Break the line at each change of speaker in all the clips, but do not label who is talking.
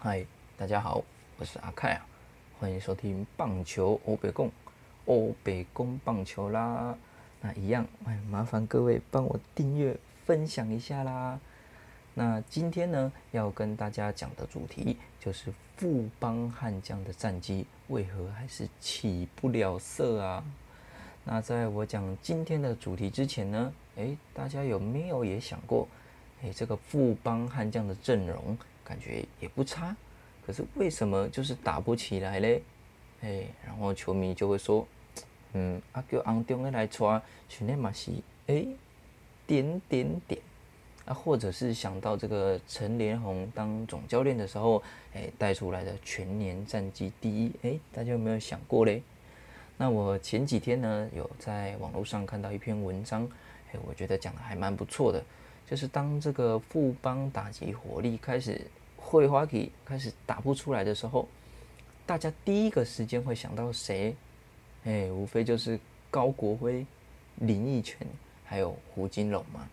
嗨，大家好，我是阿凯啊，欢迎收听棒球欧北贡欧北贡棒球啦。那一样，哎，麻烦各位帮我订阅、分享一下啦。那今天呢，要跟大家讲的主题就是富邦悍将的战绩为何还是起不了色啊？那在我讲今天的主题之前呢，诶，大家有没有也想过，诶，这个富邦悍将的阵容感觉也不差，可是为什么就是打不起来嘞？诶，然后球迷就会说，嗯，阿叫昂中的来抓，训练嘛是，诶，点点点。啊，或者是想到这个陈连红当总教练的时候，哎，带出来的全年战绩第一，哎，大家有没有想过嘞？那我前几天呢，有在网络上看到一篇文章，哎，我觉得讲的还蛮不错的，就是当这个富邦打击火力开始会花给开始打不出来的时候，大家第一个时间会想到谁？哎，无非就是高国辉、林奕泉还有胡金龙嘛。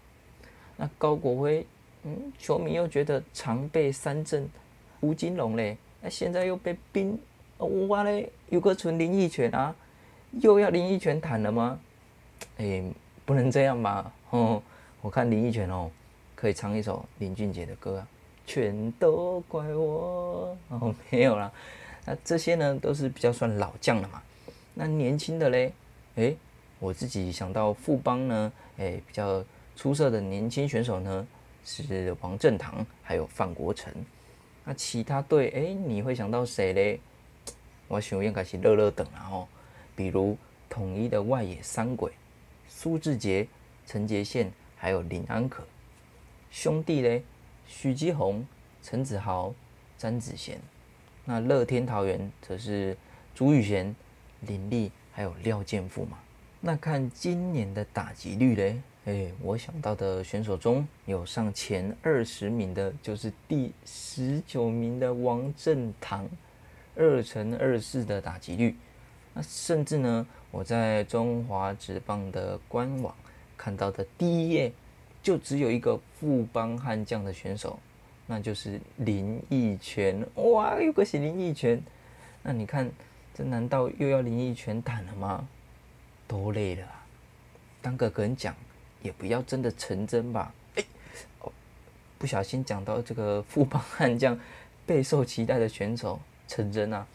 那高国辉，嗯，球迷又觉得常备三阵吴金龙嘞，那现在又被冰，哇嘞，有个纯林奕泉啊，又要林奕泉谈了吗？哎，不能这样吧？哦，我看林奕泉哦，可以唱一首林俊杰的歌啊，全都怪我哦，没有啦，那这些呢都是比较算老将了嘛，那年轻的嘞，哎，我自己想到富邦呢，哎，比较。出色的年轻选手呢，是王振堂还有范国成。那其他队，哎，你会想到谁嘞？我想应该是乐乐等啊哦，比如统一的外野三鬼苏志杰、陈杰宪还有林安可。兄弟嘞，许基宏、陈子豪、詹子贤。那乐天桃园则是朱雨贤、林立还有廖健富嘛。那看今年的打击率嘞？哎，我想到的选手中有上前二十名的，就是第十九名的王振堂，二乘二四的打击率。那甚至呢，我在中华职棒的官网看到的第一页，就只有一个富邦悍将的选手，那就是林奕泉。哇，有个是林奕泉。那你看，这难道又要林奕泉谈了吗？多累了，当个人讲。也不要真的成真吧？哎，哦，不小心讲到这个富邦悍将备受期待的选手成真啊，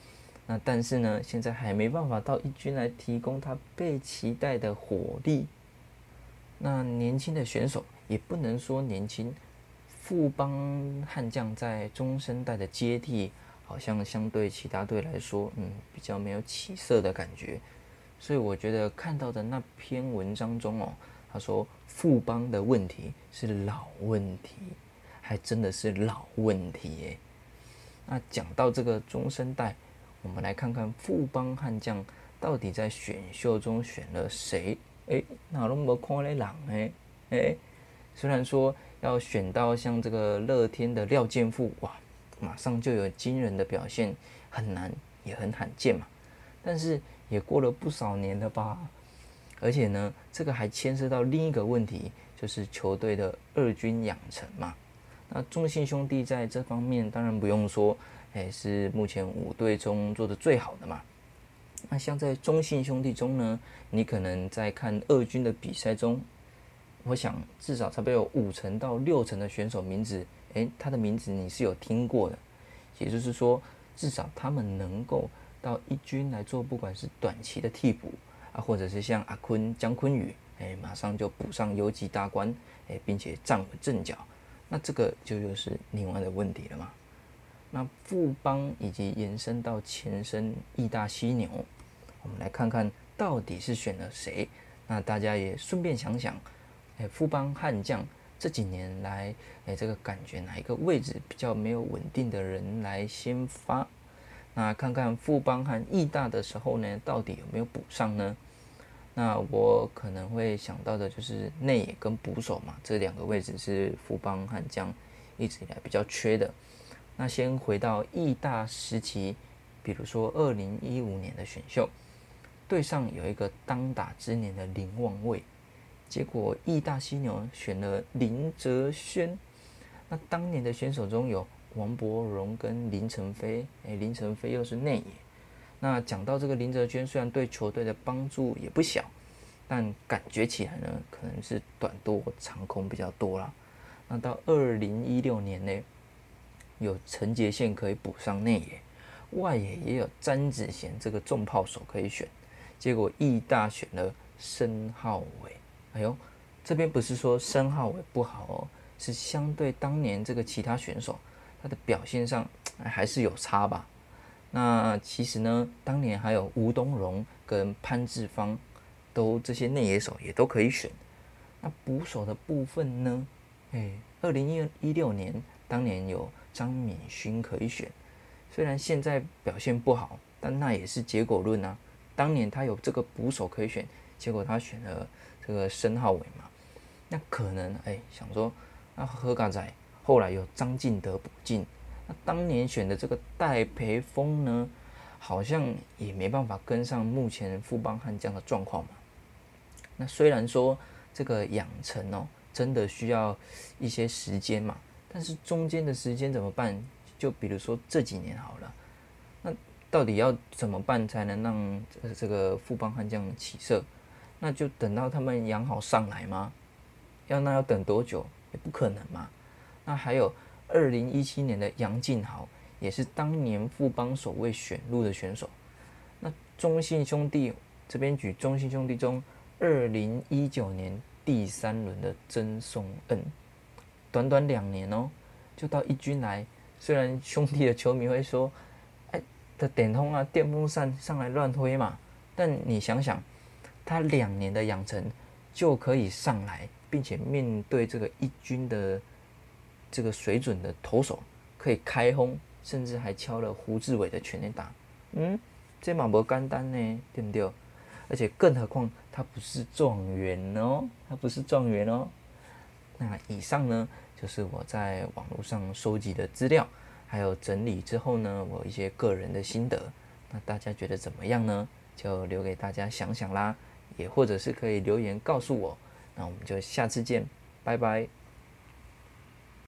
那但是呢，现在还没办法到一军来提供他被期待的火力。那年轻的选手也不能说年轻，富邦悍将在中生代的接替，好像相对其他队来说，嗯，比较没有起色的感觉。所以我觉得看到的那篇文章中哦。他说：“富邦的问题是老问题，还真的是老问题耶。”那讲到这个中生代，我们来看看富邦悍将到底在选秀中选了谁？哎，哪那么看嘞人哎哎，虽然说要选到像这个乐天的廖健富，哇，马上就有惊人的表现，很难也很罕见嘛。但是也过了不少年了吧？而且呢，这个还牵涉到另一个问题，就是球队的二军养成嘛。那中信兄弟在这方面当然不用说，哎，是目前五队中做的最好的嘛。那像在中信兄弟中呢，你可能在看二军的比赛中，我想至少差不多有五成到六成的选手名字，哎，他的名字你是有听过的。也就是说，至少他们能够到一军来做，不管是短期的替补。啊，或者是像阿坤、姜坤宇，哎，马上就补上游击大关，哎，并且站稳阵脚，那这个就又是另外的问题了嘛。那富邦以及延伸到前身义大犀牛，我们来看看到底是选了谁。那大家也顺便想想，哎，富邦悍将这几年来，哎，这个感觉哪一个位置比较没有稳定的人来先发？那看看富邦和义大的时候呢，到底有没有补上呢？那我可能会想到的就是内野跟捕手嘛，这两个位置是富邦悍将一直以来比较缺的。那先回到义大时期，比如说二零一五年的选秀，队上有一个当打之年的林望卫，结果义大犀牛选了林哲轩。那当年的选手中有王柏荣跟林晨飞，哎，林晨飞又是内野。那讲到这个林哲轩，虽然对球队的帮助也不小，但感觉起来呢，可能是短多长空比较多啦。那到二零一六年呢，有陈杰宪可以补上内野，外野也有詹子贤这个重炮手可以选，结果义大选了申浩伟。哎呦，这边不是说申浩伟不好哦，是相对当年这个其他选手，他的表现上还是有差吧。那其实呢，当年还有吴东荣跟潘志芳，都这些内野手也都可以选。那捕手的部分呢？哎，二零一一六年当年有张敏勋可以选，虽然现在表现不好，但那也是结果论啊。当年他有这个捕手可以选，结果他选了这个申浩伟嘛。那可能哎，想说那何嘎仔后来有张进德补进。当年选的这个戴培峰呢，好像也没办法跟上目前富邦悍将的状况嘛。那虽然说这个养成哦，真的需要一些时间嘛，但是中间的时间怎么办？就比如说这几年好了，那到底要怎么办才能让这个富邦悍将起色？那就等到他们养好上来吗？要那要等多久？也不可能嘛。那还有。二零一七年的杨敬豪也是当年富邦首位选入的选手。那中信兄弟这边举中信兄弟中二零一九年第三轮的曾颂恩，短短两年哦，就到一军来。虽然兄弟的球迷会说，哎，的点通啊，电风扇上来乱推嘛，但你想想，他两年的养成就可以上来，并且面对这个一军的。这个水准的投手可以开轰，甚至还敲了胡志伟的全垒打。嗯，这马不简单呢，对不对？而且更何况他不是状元哦，他不是状元哦。那以上呢，就是我在网络上收集的资料，还有整理之后呢，我一些个人的心得。那大家觉得怎么样呢？就留给大家想想啦，也或者是可以留言告诉我。那我们就下次见，拜拜。